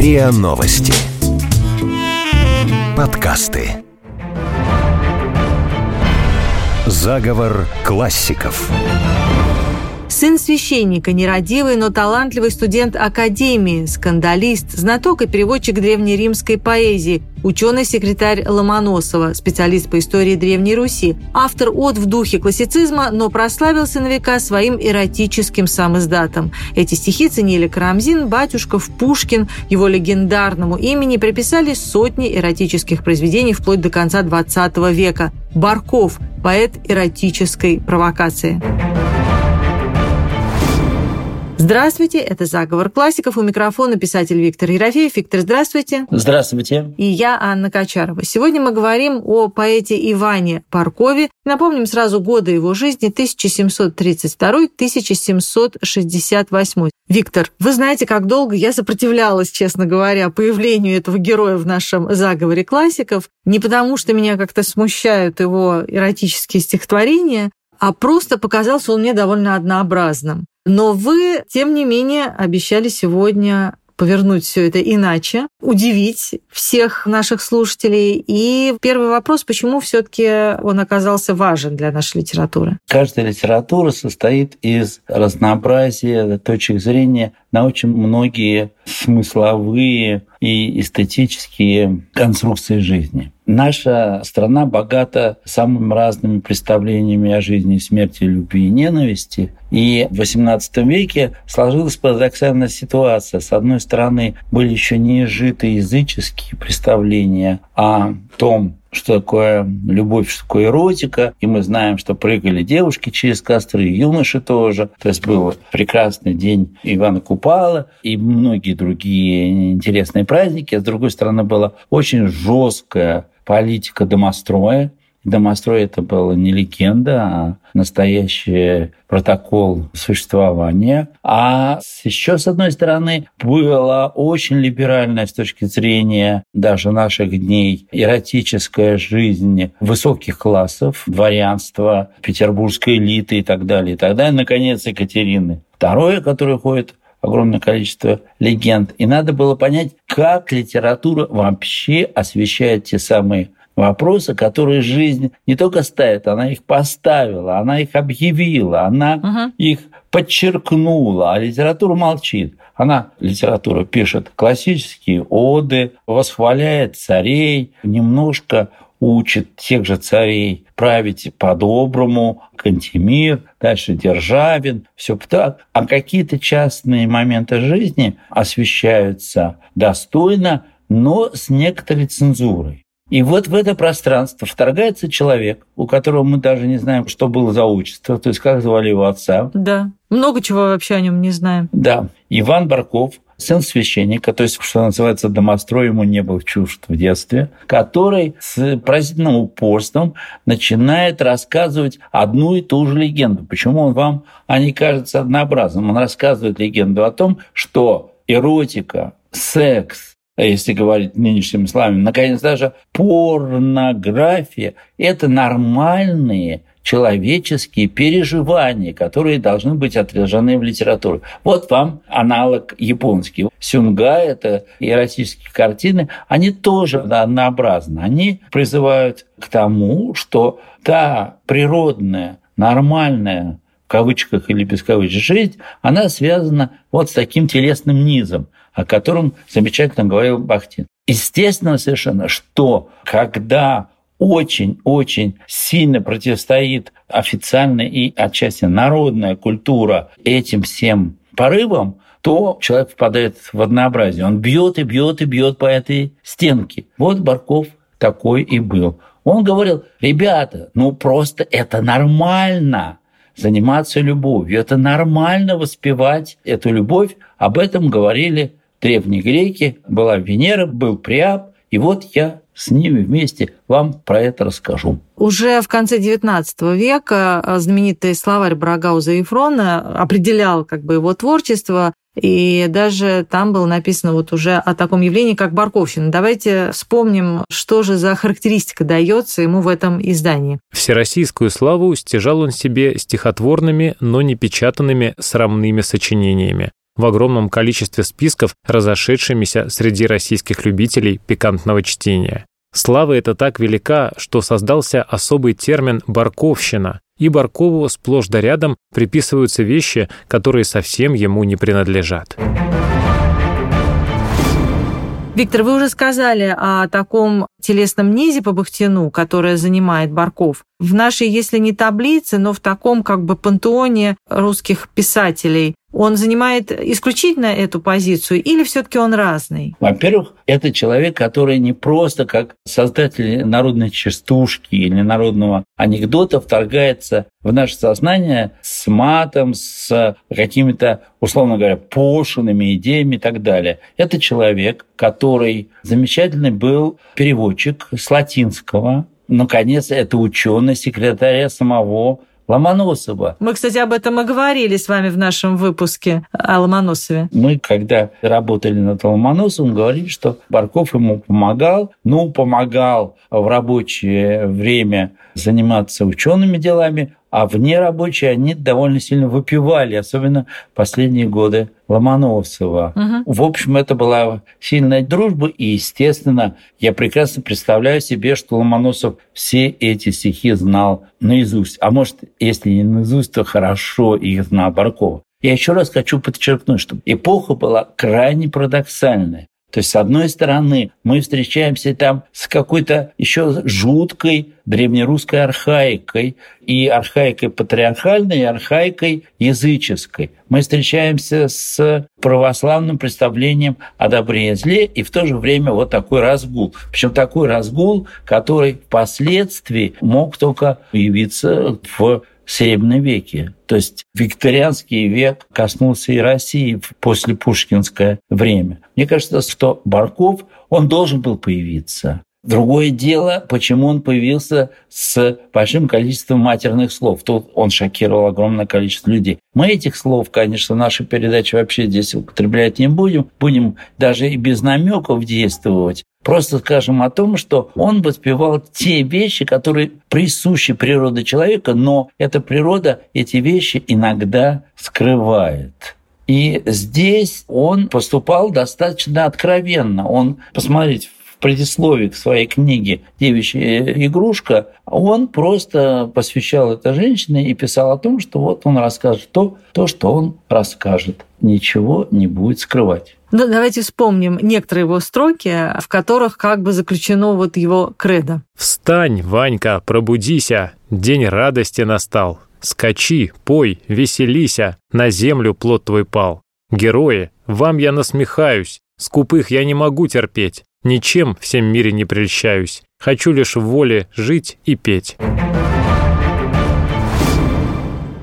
РИА Новости. Подкасты. Заговор классиков. Сын священника, нерадивый, но талантливый студент академии, скандалист, знаток и переводчик древнеримской поэзии, ученый-секретарь Ломоносова, специалист по истории Древней Руси, автор от в духе классицизма, но прославился на века своим эротическим самоиздатом. Эти стихи ценили Карамзин, Батюшков, Пушкин. Его легендарному имени приписали сотни эротических произведений вплоть до конца XX века. Барков – поэт эротической провокации. Здравствуйте, это «Заговор классиков». У микрофона писатель Виктор Ерофеев. Виктор, здравствуйте. Здравствуйте. И я, Анна Качарова. Сегодня мы говорим о поэте Иване Паркове. Напомним сразу годы его жизни 1732-1768. Виктор, вы знаете, как долго я сопротивлялась, честно говоря, появлению этого героя в нашем заговоре классиков. Не потому, что меня как-то смущают его эротические стихотворения, а просто показался он мне довольно однообразным. Но вы, тем не менее, обещали сегодня повернуть все это иначе, удивить всех наших слушателей. И первый вопрос, почему все-таки он оказался важен для нашей литературы? Каждая литература состоит из разнообразия точек зрения на очень многие смысловые и эстетические конструкции жизни. Наша страна богата самыми разными представлениями о жизни, смерти, любви и ненависти. И в XVIII веке сложилась парадоксальная ситуация. С одной стороны, были еще не языческие представления о том, что такое любовь, что такое эротика. И мы знаем, что прыгали девушки через костры, юноши тоже. То есть был прекрасный день Ивана Купала и многие другие интересные праздники. А с другой стороны, была очень жесткая политика домостроя, Домострой это было не легенда, а настоящий протокол существования. А еще, с одной стороны, была очень либеральная с точки зрения даже наших дней эротическая жизнь высоких классов, дворянства, петербургской элиты и так далее. И тогда, и, наконец, Екатерины Второе, которое ходит огромное количество легенд. И надо было понять, как литература вообще освещает те самые вопросы, которые жизнь не только ставит, она их поставила, она их объявила, она угу. их подчеркнула, а литература молчит. Она, литература, пишет классические оды, восхваляет царей, немножко учит тех же царей править по-доброму, Кантемир, дальше Державин, все так. А какие-то частные моменты жизни освещаются достойно, но с некоторой цензурой. И вот в это пространство вторгается человек, у которого мы даже не знаем, что было за отчество, то есть как звали его отца. Да, много чего вообще о нем не знаем. Да, Иван Барков, сын священника, то есть, что называется, домострой ему не был чужд в детстве, который с поразительным упорством начинает рассказывать одну и ту же легенду. Почему он вам, а не кажется однообразным? Он рассказывает легенду о том, что эротика, секс, а если говорить нынешними словами, наконец, даже порнография – это нормальные человеческие переживания, которые должны быть отражены в литературе. Вот вам аналог японский. Сюнга – это эротические картины, они тоже однообразны. Они призывают к тому, что та природная, нормальная в кавычках или без кавычек жизнь, она связана вот с таким телесным низом – о котором замечательно говорил Бахтин. Естественно совершенно, что когда очень-очень сильно противостоит официальная и отчасти народная культура этим всем порывам, то человек впадает в однообразие. Он бьет и бьет и бьет по этой стенке. Вот Барков такой и был. Он говорил, ребята, ну просто это нормально заниматься любовью. Это нормально воспевать эту любовь. Об этом говорили древние греки, была Венера, был Приап, и вот я с ними вместе вам про это расскажу. Уже в конце XIX века а, знаменитый словарь Брагауза и Фрона определял как бы его творчество, и даже там было написано вот уже о таком явлении, как барковщина. Давайте вспомним, что же за характеристика дается ему в этом издании. Всероссийскую славу стяжал он себе стихотворными, но не печатанными срамными сочинениями. В огромном количестве списков, разошедшимися среди российских любителей пикантного чтения. Слава эта так велика, что создался особый термин «барковщина», и Баркову сплошь да рядом приписываются вещи, которые совсем ему не принадлежат. Виктор, вы уже сказали о таком телесном низе по Бахтину, которое занимает Барков. В нашей, если не таблице, но в таком как бы пантеоне русских писателей он занимает исключительно эту позицию или все-таки он разный? Во-первых, это человек, который не просто как создатель народной частушки или народного анекдота вторгается в наше сознание с матом, с какими-то, условно говоря, пошлыми идеями и так далее. Это человек, который замечательный был переводчик с латинского, наконец, это ученый, секретаря самого Ломоносова. Мы, кстати, об этом и говорили с вами в нашем выпуске о Ломоносове. Мы, когда работали над Ломоносовым, говорили, что Барков ему помогал. Ну, помогал в рабочее время заниматься учеными делами, а вне рабочие они довольно сильно выпивали, особенно последние годы Ломоносова. Угу. В общем, это была сильная дружба, и, естественно, я прекрасно представляю себе, что Ломоносов все эти стихи знал наизусть. А может, если не наизусть, то хорошо их знал Баркова. Я еще раз хочу подчеркнуть, что эпоха была крайне парадоксальная. То есть, с одной стороны, мы встречаемся там с какой-то еще жуткой древнерусской архаикой, и архаикой патриархальной, и архаикой языческой. Мы встречаемся с православным представлением о добре и зле, и в то же время вот такой разгул. Причем такой разгул, который впоследствии мог только появиться в Серебряном веке. То есть викторианский век коснулся и России после пушкинское время. Мне кажется, что Барков, он должен был появиться. Другое дело, почему он появился с большим количеством матерных слов. Тут он шокировал огромное количество людей. Мы этих слов, конечно, в нашей передаче вообще здесь употреблять не будем. Будем даже и без намеков действовать. Просто скажем о том, что он воспевал те вещи, которые присущи природе человека, но эта природа эти вещи иногда скрывает. И здесь он поступал достаточно откровенно. Он, посмотрите, предисловии к своей книге «Девичья игрушка», он просто посвящал это женщине и писал о том, что вот он расскажет то, то, что он расскажет. Ничего не будет скрывать. Ну, давайте вспомним некоторые его строки, в которых как бы заключено вот его кредо. «Встань, Ванька, пробудися, день радости настал. Скачи, пой, веселися, на землю плод твой пал. Герои, вам я насмехаюсь, скупых я не могу терпеть. Ничем в всем мире не прельщаюсь. Хочу лишь в воле жить и петь.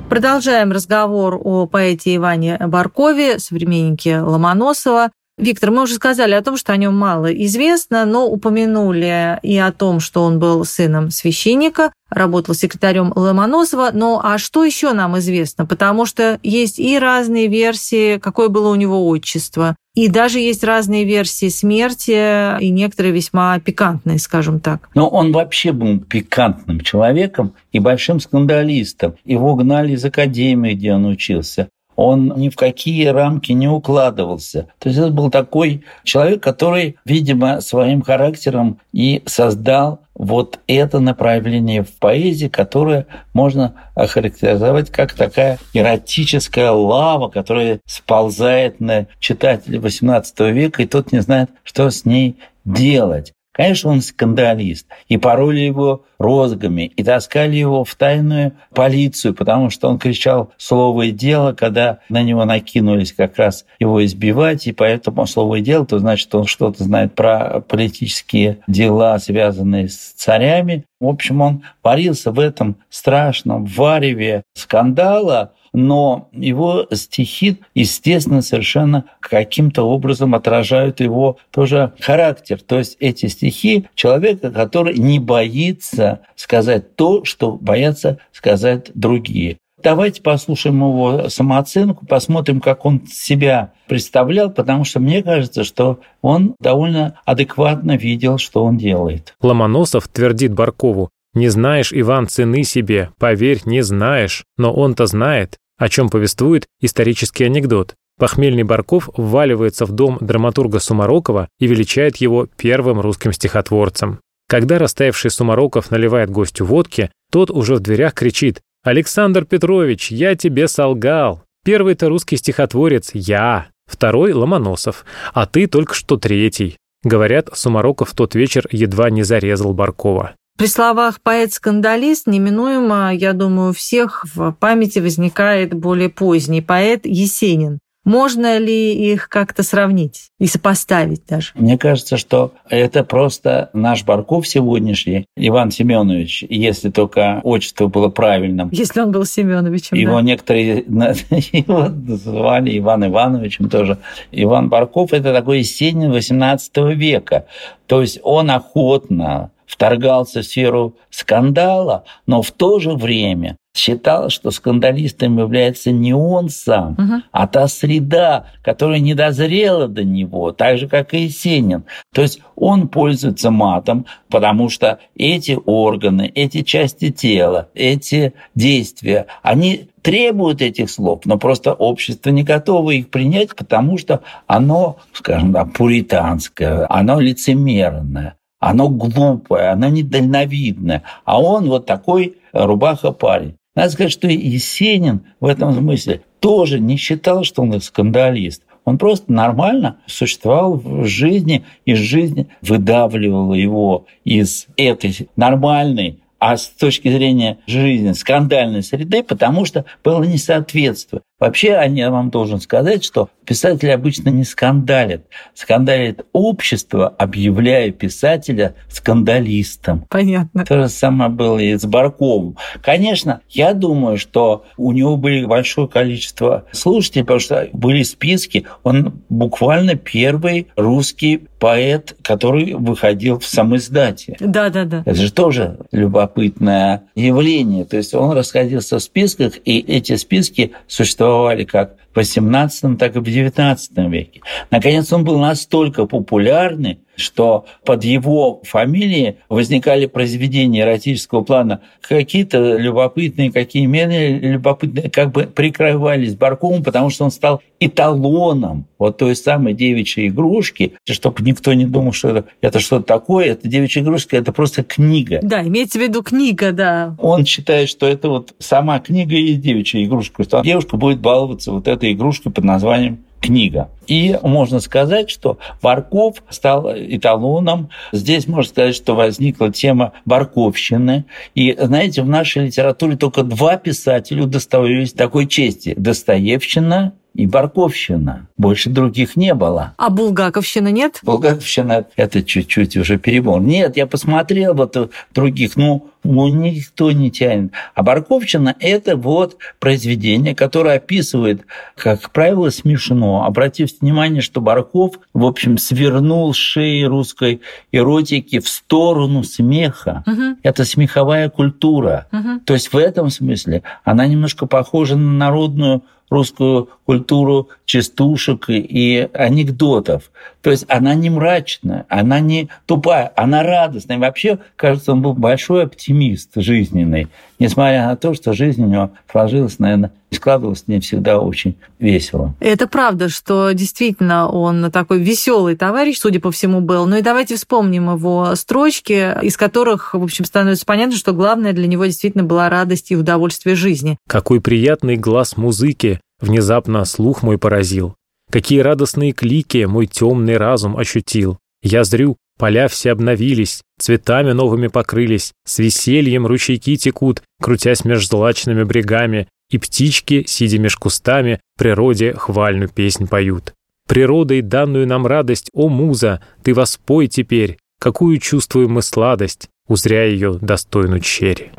Продолжаем разговор о поэте Иване Баркове, современнике Ломоносова. Виктор, мы уже сказали о том, что о нем мало известно, но упомянули и о том, что он был сыном священника, работал секретарем Ломоносова. Но а что еще нам известно? Потому что есть и разные версии, какое было у него отчество. И даже есть разные версии смерти, и некоторые весьма пикантные, скажем так. Но он вообще был пикантным человеком и большим скандалистом. Его гнали из академии, где он учился он ни в какие рамки не укладывался. То есть это был такой человек, который, видимо, своим характером и создал вот это направление в поэзии, которое можно охарактеризовать как такая эротическая лава, которая сползает на читателя XVIII века, и тот не знает, что с ней делать. Конечно, он скандалист. И пороли его розгами, и таскали его в тайную полицию, потому что он кричал слово и дело, когда на него накинулись как раз его избивать, и поэтому слово и дело, то значит, он что-то знает про политические дела, связанные с царями. В общем, он варился в этом страшном вареве скандала, но его стихи, естественно, совершенно каким-то образом отражают его тоже характер. То есть эти стихи человека, который не боится сказать то, что боятся сказать другие. Давайте послушаем его самооценку, посмотрим, как он себя представлял, потому что мне кажется, что он довольно адекватно видел, что он делает. Ломоносов твердит Баркову, «Не знаешь, Иван, цены себе, поверь, не знаешь, но он-то знает о чем повествует исторический анекдот. Похмельный Барков вваливается в дом драматурга Сумарокова и величает его первым русским стихотворцем. Когда растаявший Сумароков наливает гостю водки, тот уже в дверях кричит «Александр Петрович, я тебе солгал! Первый-то русский стихотворец я, второй — Ломоносов, а ты только что третий». Говорят, Сумароков в тот вечер едва не зарезал Баркова. При словах «поэт-скандалист» неминуемо, я думаю, у всех в памяти возникает более поздний поэт Есенин. Можно ли их как-то сравнить и сопоставить даже? Мне кажется, что это просто наш Барков сегодняшний, Иван Семенович, если только отчество было правильным. Если он был Семеновичем, Его да. некоторые его называли Иван Ивановичем тоже. Иван Барков – это такой Есенин XVIII века. То есть он охотно вторгался в сферу скандала, но в то же время считал, что скандалистом является не он сам, Мгм. а та среда, которая не дозрела до него, так же, как и Есенин. То есть он пользуется матом, потому что эти органы, эти части тела, эти действия, они требуют этих слов, но просто общество не готово их принять, потому что оно, скажем так, пуританское, оно лицемерное. Оно глупое, оно недальновидное. А он вот такой рубаха-парень. Надо сказать, что Есенин в этом смысле тоже не считал, что он скандалист. Он просто нормально существовал в жизни, из жизни выдавливал его из этой нормальной, а с точки зрения жизни скандальной среды, потому что было несоответствие. Вообще, я вам должен сказать, что писатели обычно не скандалят. Скандалит общество, объявляя писателя скандалистом. Понятно. То же самое было и с Барковым. Конечно, я думаю, что у него были большое количество слушателей, потому что были списки. Он буквально первый русский поэт, который выходил в самоиздате. Да, да, да. Это же тоже любопытное явление. То есть он расходился в списках, и эти списки существовали как в XVIII, так и в XIX веке. Наконец, он был настолько популярный, что под его фамилией возникали произведения эротического плана, какие-то любопытные, какие менее любопытные, как бы прикрывались Барковым, потому что он стал эталоном вот той самой девичьей игрушки, чтобы никто не думал, что это, это что-то такое, это девичья игрушка, это просто книга. Да, имеется в виду книга, да. Он считает, что это вот сама книга и девичья игрушка, что девушка будет баловаться вот этой игрушкой под названием книга. И можно сказать, что Барков стал эталоном. Здесь можно сказать, что возникла тема Барковщины. И, знаете, в нашей литературе только два писателя удостоились такой чести. Достоевщина и Барковщина. Больше других не было. А Булгаковщина нет? Булгаковщина – это чуть-чуть уже перебор. Нет, я посмотрел вот других, ну, ну, никто не тянет. А Барковщина – это вот произведение, которое описывает, как правило, смешно. Обратив внимание, что Барков, в общем, свернул шеи русской эротики в сторону смеха. Угу. Это смеховая культура. Угу. То есть в этом смысле она немножко похожа на народную русскую культуру частушек и анекдотов. То есть она не мрачная, она не тупая, она радостная. И вообще, кажется, он был большой оптимист жизненный, несмотря на то, что жизнь у него сложилась, наверное, и складывалась не всегда очень весело. Это правда, что действительно он такой веселый товарищ, судя по всему, был. Ну и давайте вспомним его строчки, из которых, в общем, становится понятно, что главное для него действительно была радость и удовольствие жизни. Какой приятный глаз музыки внезапно слух мой поразил. Какие радостные клики мой темный разум ощутил. Я зрю, поля все обновились, цветами новыми покрылись, с весельем ручейки текут, крутясь меж злачными брегами, и птички, сидя меж кустами, природе хвальную песнь поют. Природой данную нам радость, о муза, ты воспой теперь, какую чувствуем мы сладость, узря ее достойну черри.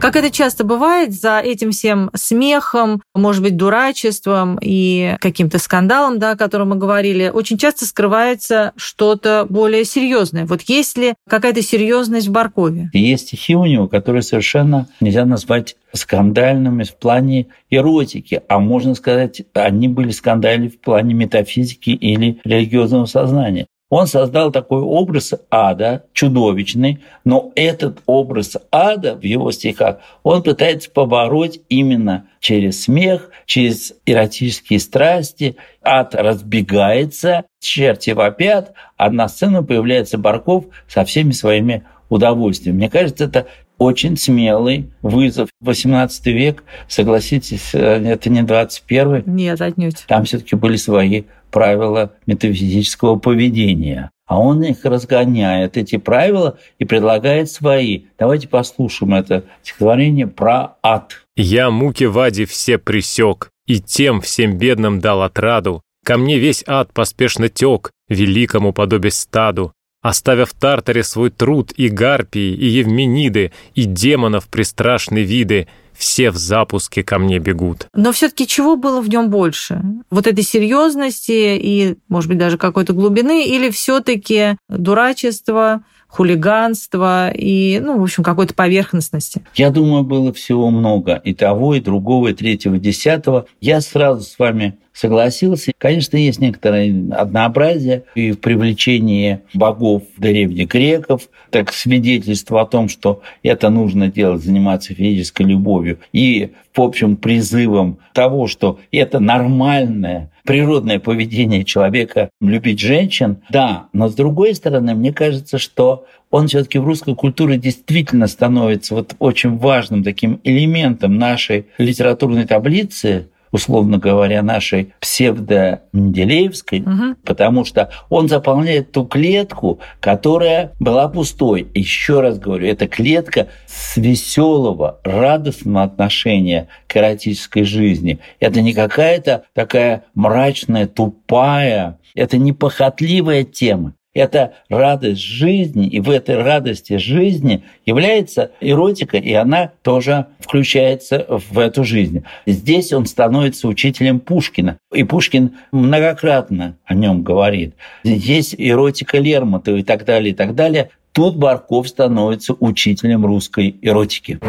Как это часто бывает, за этим всем смехом, может быть, дурачеством и каким-то скандалом, да, о котором мы говорили, очень часто скрывается что-то более серьезное. Вот есть ли какая-то серьезность в Баркове? Есть стихи у него, которые совершенно нельзя назвать скандальными в плане эротики, а можно сказать, они были скандальны в плане метафизики или религиозного сознания. Он создал такой образ ада, чудовищный, но этот образ ада в его стихах он пытается побороть именно через смех, через эротические страсти. Ад разбегается, черти вопят, а на сцену появляется Барков со всеми своими удовольствиями. Мне кажется, это очень смелый вызов. 18 век, согласитесь, э, это не 21 Нет, отнюдь. Там все таки были свои правила метафизического поведения. А он их разгоняет, эти правила, и предлагает свои. Давайте послушаем это стихотворение про ад. «Я муки в аде все присек, и тем всем бедным дал отраду. Ко мне весь ад поспешно тек, великому подобие стаду оставив в Тартаре свой труд и гарпии, и евмениды, и демонов пристрашные виды, все в запуске ко мне бегут. Но все-таки чего было в нем больше? Вот этой серьезности и, может быть, даже какой-то глубины, или все-таки дурачество, хулиганства и, ну, в общем, какой-то поверхностности? Я думаю, было всего много. И того, и другого, и третьего, и десятого. Я сразу с вами согласился. Конечно, есть некоторое однообразие и в привлечении богов древних греков, так свидетельство о том, что это нужно делать, заниматься физической любовью, и, в общем, призывом того, что это нормальное природное поведение человека любить женщин, да, но с другой стороны, мне кажется, что он все-таки в русской культуре действительно становится вот очень важным таким элементом нашей литературной таблицы, условно говоря, нашей псевдо-менделеевской, угу. потому что он заполняет ту клетку, которая была пустой. Еще раз говорю, это клетка с веселого, радостного отношения к эротической жизни. Это не какая-то такая мрачная, тупая, это не похотливая тема. Это радость жизни, и в этой радости жизни является эротика, и она тоже включается в эту жизнь. Здесь он становится учителем Пушкина, и Пушкин многократно о нем говорит. Здесь эротика Лермонтова и так далее, и так далее. Тут Барков становится учителем русской эротики.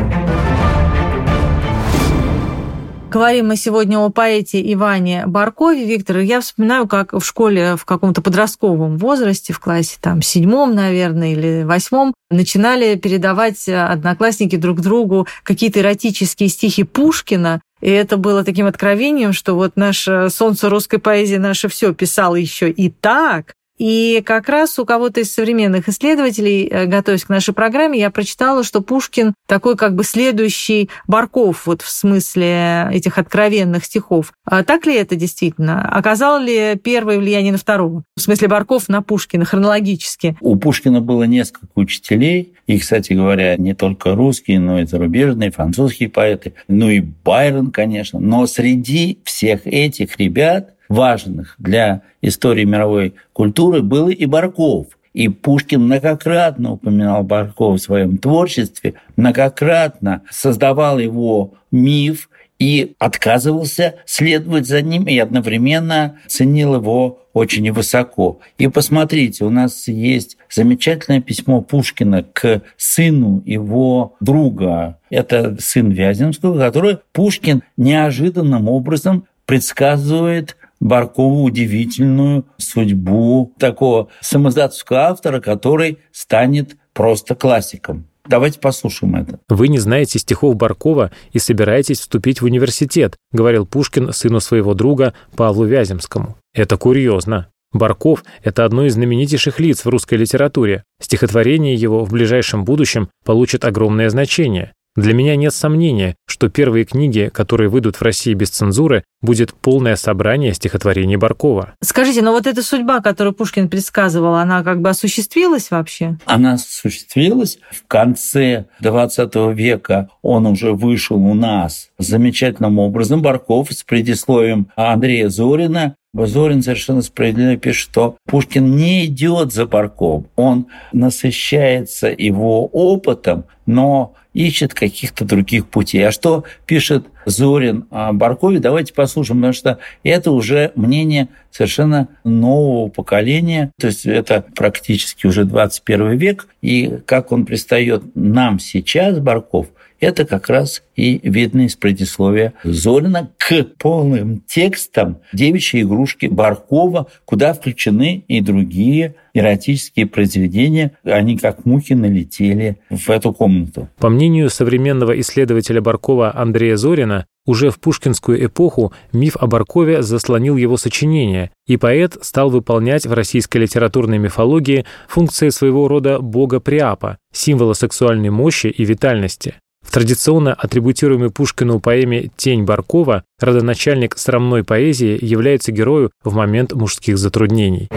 Говорим мы сегодня о поэте Иване Баркове. Виктор, я вспоминаю, как в школе в каком-то подростковом возрасте, в классе там седьмом, наверное, или восьмом, начинали передавать одноклассники друг другу какие-то эротические стихи Пушкина, и это было таким откровением, что вот наше солнце русской поэзии наше все писало еще и так, и как раз у кого-то из современных исследователей, э, готовясь к нашей программе, я прочитала, что Пушкин такой как бы следующий Барков вот в смысле этих откровенных стихов. А так ли это действительно? Оказал ли первое влияние на второго? В смысле Барков на Пушкина хронологически? У Пушкина было несколько учителей, и, кстати говоря, не только русские, но и зарубежные, французские поэты, ну и Байрон, конечно. Но среди всех этих ребят важных для истории мировой культуры был и Барков. И Пушкин многократно упоминал Баркова в своем творчестве, многократно создавал его миф и отказывался следовать за ним и одновременно ценил его очень высоко. И посмотрите, у нас есть замечательное письмо Пушкина к сыну его друга. Это сын Вяземского, который Пушкин неожиданным образом предсказывает Баркову удивительную судьбу такого самоздатского автора, который станет просто классиком. Давайте послушаем это. «Вы не знаете стихов Баркова и собираетесь вступить в университет», говорил Пушкин сыну своего друга Павлу Вяземскому. Это курьезно. Барков – это одно из знаменитейших лиц в русской литературе. Стихотворение его в ближайшем будущем получит огромное значение. Для меня нет сомнения, что первые книги, которые выйдут в России без цензуры, будет полное собрание стихотворений Баркова. Скажите, но вот эта судьба, которую Пушкин предсказывал, она как бы осуществилась вообще? Она осуществилась. В конце XX века он уже вышел у нас замечательным образом. Барков с предисловием Андрея Зорина Зорин совершенно справедливо пишет, что Пушкин не идет за Барковым, он насыщается его опытом, но ищет каких-то других путей. А что пишет Зорин о Баркове, давайте послушаем, потому что это уже мнение совершенно нового поколения, то есть это практически уже 21 век, и как он пристает нам сейчас, Барков, Это как раз и видно из предисловия Зорина к полным текстам девичьей игрушки Баркова, куда включены и другие эротические произведения. Они как мухи налетели в эту комнату. По мнению современного исследователя Баркова Андрея Зорина, уже в пушкинскую эпоху миф о Баркове заслонил его сочинение, и поэт стал выполнять в российской литературной мифологии функции своего рода бога Приапа, символа сексуальной мощи и витальности. В традиционно атрибутируемой Пушкину поэме «Тень Баркова» родоначальник срамной поэзии является герою в момент мужских затруднений.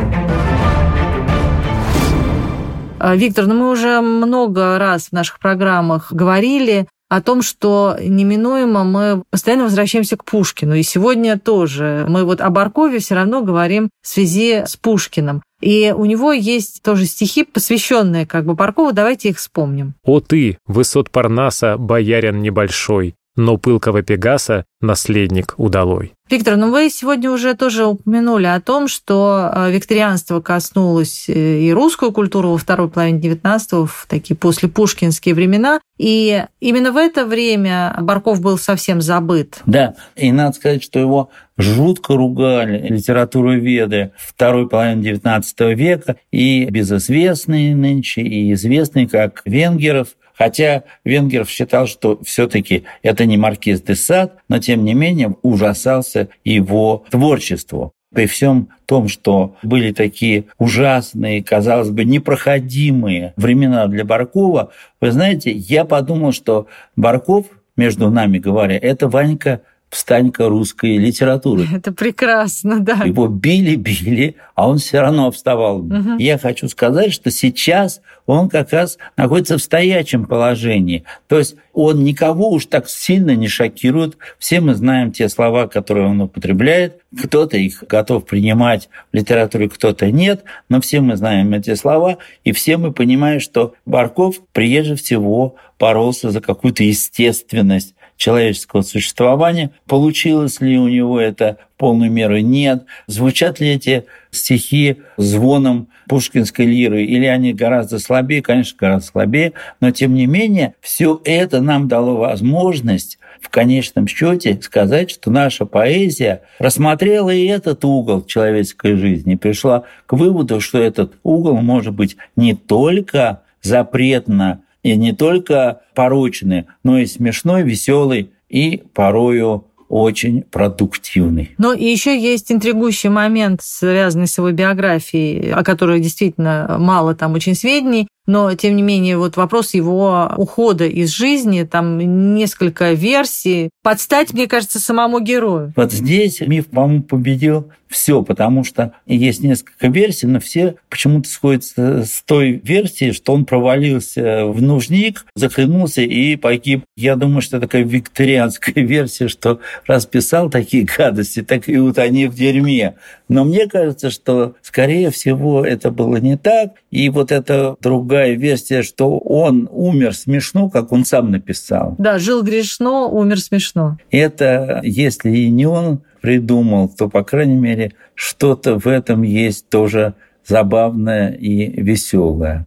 Виктор, ну мы уже много раз в наших программах говорили о том, что неминуемо мы постоянно возвращаемся к Пушкину. И сегодня тоже. Мы вот о Баркове все равно говорим в связи с Пушкиным. И у него есть тоже стихи, посвященные как бы Баркову. Давайте их вспомним. «О ты, высот Парнаса, боярин небольшой, но пылкого Пегаса наследник удалой». Виктор, ну вы сегодня уже тоже упомянули о том, что э, викторианство коснулось э, и русскую культуру во второй половине XIX, в такие после пушкинские времена. И именно в это время Барков был совсем забыт. Да, и надо сказать, что его жутко ругали литературоведы второй половины XIX века, и безызвестные нынче, и известные, как Венгеров, Хотя Венгеров считал, что все-таки это не маркиз де Сад, но тем не менее ужасался его творчеству. При всем том, что были такие ужасные, казалось бы, непроходимые времена для Баркова, вы знаете, я подумал, что Барков, между нами говоря, это Ванька встанька русской литературы. Это прекрасно, да. Его били-били, а он все равно вставал. Угу. Я хочу сказать, что сейчас он как раз находится в стоячем положении. То есть он никого уж так сильно не шокирует. Все мы знаем те слова, которые он употребляет. Кто-то их готов принимать в литературе, кто-то нет. Но все мы знаем эти слова. И все мы понимаем, что Барков прежде всего боролся за какую-то естественность человеческого существования. Получилось ли у него это в полную меру? Нет. Звучат ли эти стихи звоном пушкинской лиры, или они гораздо слабее? Конечно, гораздо слабее, но тем не менее все это нам дало возможность в конечном счете сказать, что наша поэзия рассмотрела и этот угол человеческой жизни, пришла к выводу, что этот угол может быть не только запретно и не только порочный, но и смешной, веселый и порою очень продуктивный. Но и еще есть интригующий момент, связанный с его биографией, о которой действительно мало там очень сведений но, тем не менее, вот вопрос его ухода из жизни, там несколько версий. Подстать, мне кажется, самому герою. Вот здесь миф, по-моему, победил все, потому что есть несколько версий, но все почему-то сходятся с той версии, что он провалился в нужник, захлебнулся и погиб. Я думаю, что такая викторианская версия, что расписал такие гадости, так и вот они в дерьме. Но мне кажется, что, скорее всего, это было не так. И вот эта другая версия, что он умер смешно, как он сам написал. Да, жил грешно, умер смешно. Это, если и не он придумал, то, по крайней мере, что-то в этом есть тоже забавное и веселое.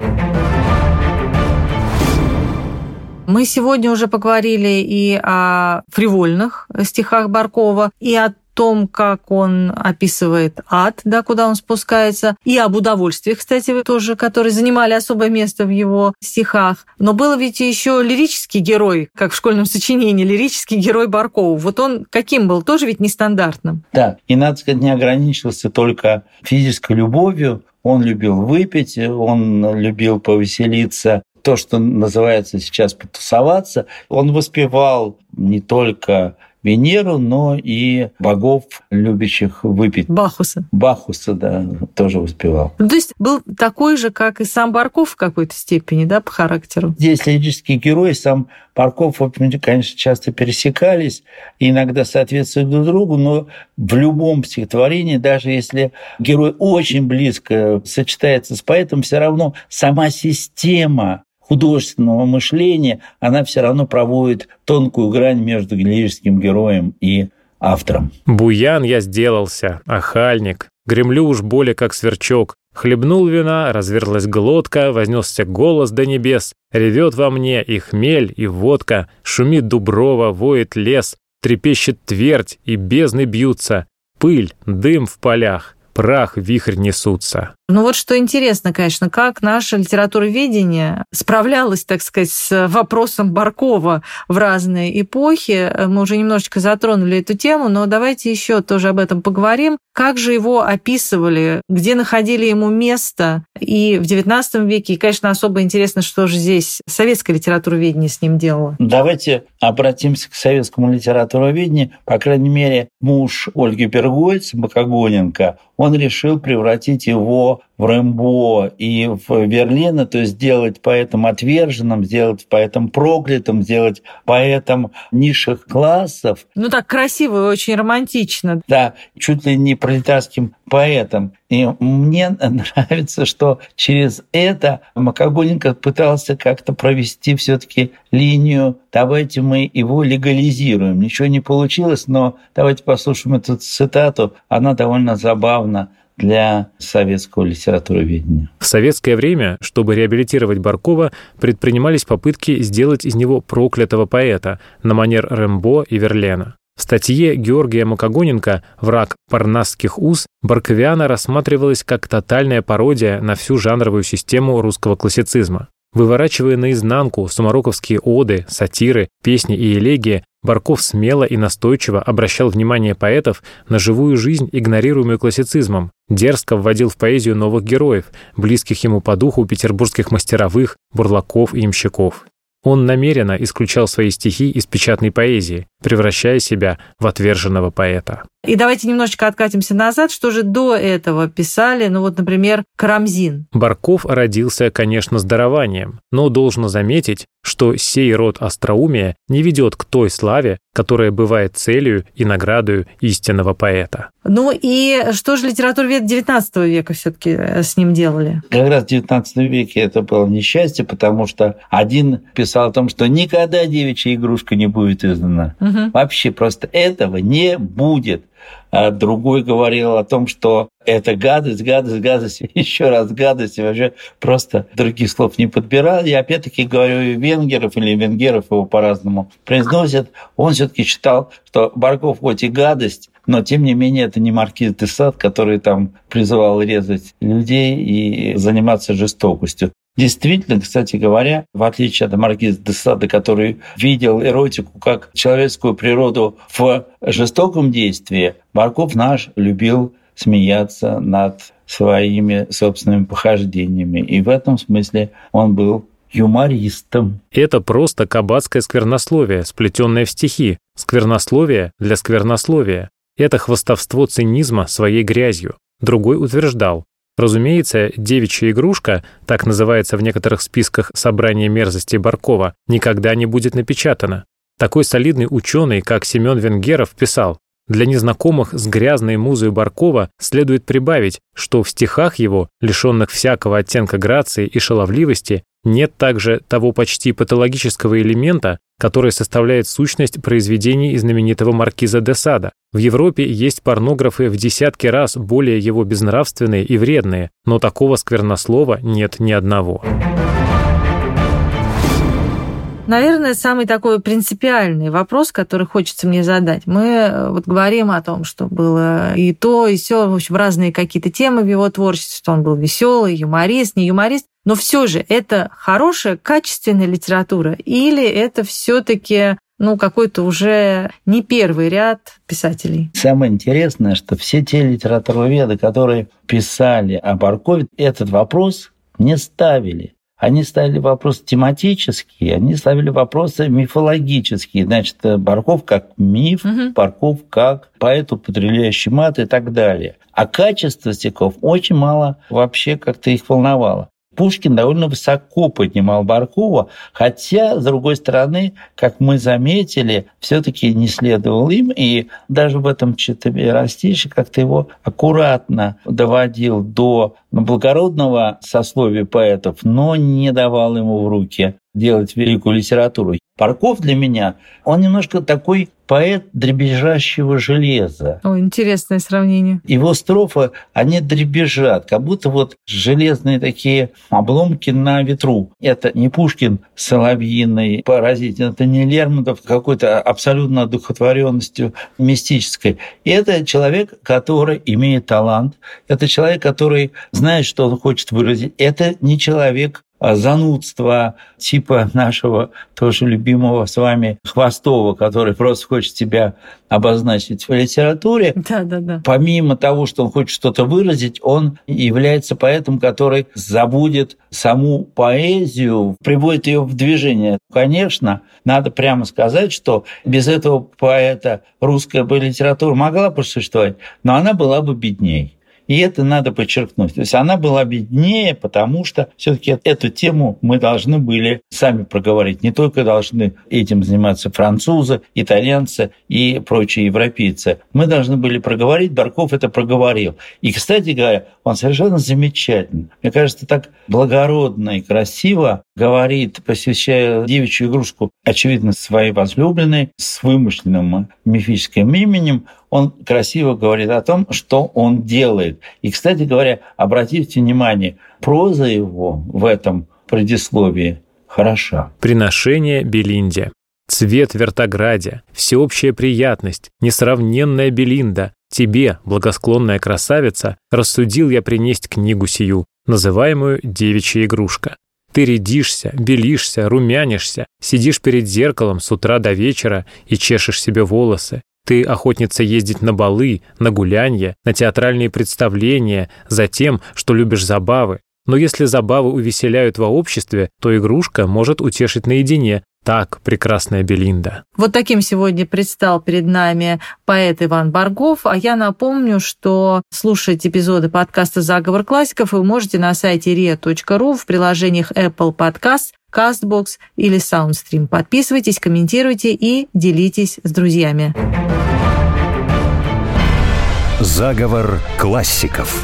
Мы сегодня уже поговорили и о фривольных стихах Баркова, и о том, как он описывает ад, да, куда он спускается, и об удовольствии, кстати, тоже, которые занимали особое место в его стихах. Но был ведь еще лирический герой, как в школьном сочинении, лирический герой Баркова. Вот он каким был? Тоже ведь нестандартным. Да, и, надо сказать, не ограничился только физической любовью. Он любил выпить, он любил повеселиться, то, что называется сейчас потусоваться. Он воспевал не только Венеру, но и богов, любящих выпить. Бахуса. Бахуса, да, тоже успевал. Ну, то есть был такой же, как и сам Барков в какой-то степени, да, по характеру? Здесь лирические герои, сам Барков, конечно, часто пересекались, иногда соответствуют друг другу, но в любом стихотворении, даже если герой очень близко сочетается с поэтом, все равно сама система художественного мышления, она все равно проводит тонкую грань между лирическим героем и автором. Буян я сделался, ахальник, гремлю уж более как сверчок, Хлебнул вина, разверлась глотка, вознесся голос до небес. Ревет во мне и хмель, и водка, шумит дуброва, воет лес, трепещет твердь, и бездны бьются. Пыль, дым в полях, прах, вихрь несутся. Ну вот что интересно, конечно, как наше литературоведение справлялось, так сказать, с вопросом Баркова в разные эпохи. Мы уже немножечко затронули эту тему, но давайте еще тоже об этом поговорим. Как же его описывали, где находили ему место и в XIX веке, и, конечно, особо интересно, что же здесь советское литературоведение с ним делало. Давайте обратимся к советскому литературоведению. По крайней мере, муж Ольги Пергойц, Макогоненко, он решил превратить его в Рэмбо и в Берлина, то есть сделать поэтом отверженным, сделать поэтом проклятым, сделать поэтом низших классов. Ну так красиво и очень романтично. Да, чуть ли не пролетарским поэтом. И мне нравится, что через это Макогоненко пытался как-то провести все таки линию «давайте мы его легализируем». Ничего не получилось, но давайте послушаем эту цитату. Она довольно забавна для советского литературоведения. В советское время, чтобы реабилитировать Баркова, предпринимались попытки сделать из него проклятого поэта на манер Рэмбо и Верлена. В статье Георгия Макогоненко «Враг парнасских уз» Барковиана рассматривалась как тотальная пародия на всю жанровую систему русского классицизма. Выворачивая наизнанку сумароковские оды, сатиры, песни и элегии, Барков смело и настойчиво обращал внимание поэтов на живую жизнь, игнорируемую классицизмом, дерзко вводил в поэзию новых героев, близких ему по духу петербургских мастеровых, бурлаков и имщиков. Он намеренно исключал свои стихи из печатной поэзии, превращая себя в отверженного поэта. И давайте немножечко откатимся назад. Что же до этого писали? Ну вот, например, Карамзин. Барков родился, конечно, с дарованием, но должно заметить, что сей род остроумия не ведет к той славе, которая бывает целью и наградою истинного поэта. Ну и что же литературовед XIX века все таки э, с ним делали? Как раз в XIX веке это было несчастье, потому что один писал о том, что никогда девичья игрушка не будет издана. Угу. Вообще просто этого не будет а другой говорил о том, что это гадость, гадость, гадость, еще раз гадость, и вообще просто других слов не подбирал. Я опять-таки говорю, венгеров или венгеров его по-разному произносят. Он все-таки считал, что Барков хоть и гадость, но тем не менее это не маркиз де Сад, который там призывал резать людей и заниматься жестокостью. Действительно, кстати говоря, в отличие от маркиза де Сада, который видел эротику как человеческую природу в жестоком действии, Барков наш любил смеяться над своими собственными похождениями. И в этом смысле он был юмористом. Это просто кабацкое сквернословие, сплетенное в стихи. Сквернословие для сквернословия. Это хвостовство цинизма своей грязью. Другой утверждал, Разумеется, девичья игрушка, так называется в некоторых списках собрания мерзостей Баркова, никогда не будет напечатана. Такой солидный ученый, как Семен Венгеров, писал, для незнакомых с грязной музой Баркова следует прибавить, что в стихах его, лишенных всякого оттенка грации и шаловливости, нет также того почти патологического элемента, который составляет сущность произведений знаменитого маркиза де Сада. В Европе есть порнографы в десятки раз более его безнравственные и вредные, но такого сквернослова нет ни одного. Наверное, самый такой принципиальный вопрос, который хочется мне задать. Мы э, вот говорим о том, что было и то, и все, в общем, разные какие-то темы в его творчестве, что он был веселый, юморист, не юморист. Но все же это хорошая, качественная литература или это все-таки ну, какой-то уже не первый ряд писателей. Самое интересное, что все те литературоведы, которые писали о Баркове, этот вопрос не ставили. Они ставили вопросы тематические, они ставили вопросы мифологические. Значит, Барков как миф, угу. Барков как поэт, употребляющий мат и так далее. А качество стихов очень мало вообще как-то их волновало. Пушкин довольно высоко поднимал Баркова, хотя, с другой стороны, как мы заметили, все-таки не следовал им, и даже в этом четверостище как-то его аккуратно доводил до благородного сословия поэтов, но не давал ему в руки делать великую литературу. Парков для меня, он немножко такой поэт дребезжащего железа. О, интересное сравнение. Его строфы, они дребезжат, как будто вот железные такие обломки на ветру. Это не Пушкин соловьиный поразительный, это не Лермонтов какой-то абсолютно одухотворенностью мистической. И это человек, который имеет талант, это человек, который знает, что он хочет выразить. Это не человек занудства типа нашего тоже любимого с вами Хвостова, который просто хочет тебя обозначить в литературе. Да, да, да. Помимо того, что он хочет что-то выразить, он является поэтом, который забудет саму поэзию, приводит ее в движение. Конечно, надо прямо сказать, что без этого поэта русская бы литература могла бы существовать, но она была бы бедней. И это надо подчеркнуть. То есть она была беднее, потому что все-таки эту тему мы должны были сами проговорить. Не только должны этим заниматься французы, итальянцы и прочие европейцы. Мы должны были проговорить, Барков это проговорил. И, кстати говоря, он совершенно замечательно. Мне кажется, так благородно и красиво говорит, посвящая девичью игрушку, очевидно, своей возлюбленной, с вымышленным мифическим именем, он красиво говорит о том, что он делает. И, кстати говоря, обратите внимание, проза его в этом предисловии хороша. Приношение Белинде. Цвет вертограде, всеобщая приятность, несравненная Белинда, тебе, благосклонная красавица, рассудил я принесть книгу сию, называемую «Девичья игрушка». Ты рядишься, белишься, румянишься, сидишь перед зеркалом с утра до вечера и чешешь себе волосы, ты охотница ездить на балы, на гулянья, на театральные представления, за тем, что любишь забавы. Но если забавы увеселяют во обществе, то игрушка может утешить наедине. Так, прекрасная Белинда. Вот таким сегодня предстал перед нами поэт Иван Баргов. А я напомню, что слушать эпизоды подкаста «Заговор классиков» вы можете на сайте ria.ru в приложениях Apple Podcast, CastBox или SoundStream. Подписывайтесь, комментируйте и делитесь с друзьями. Заговор классиков.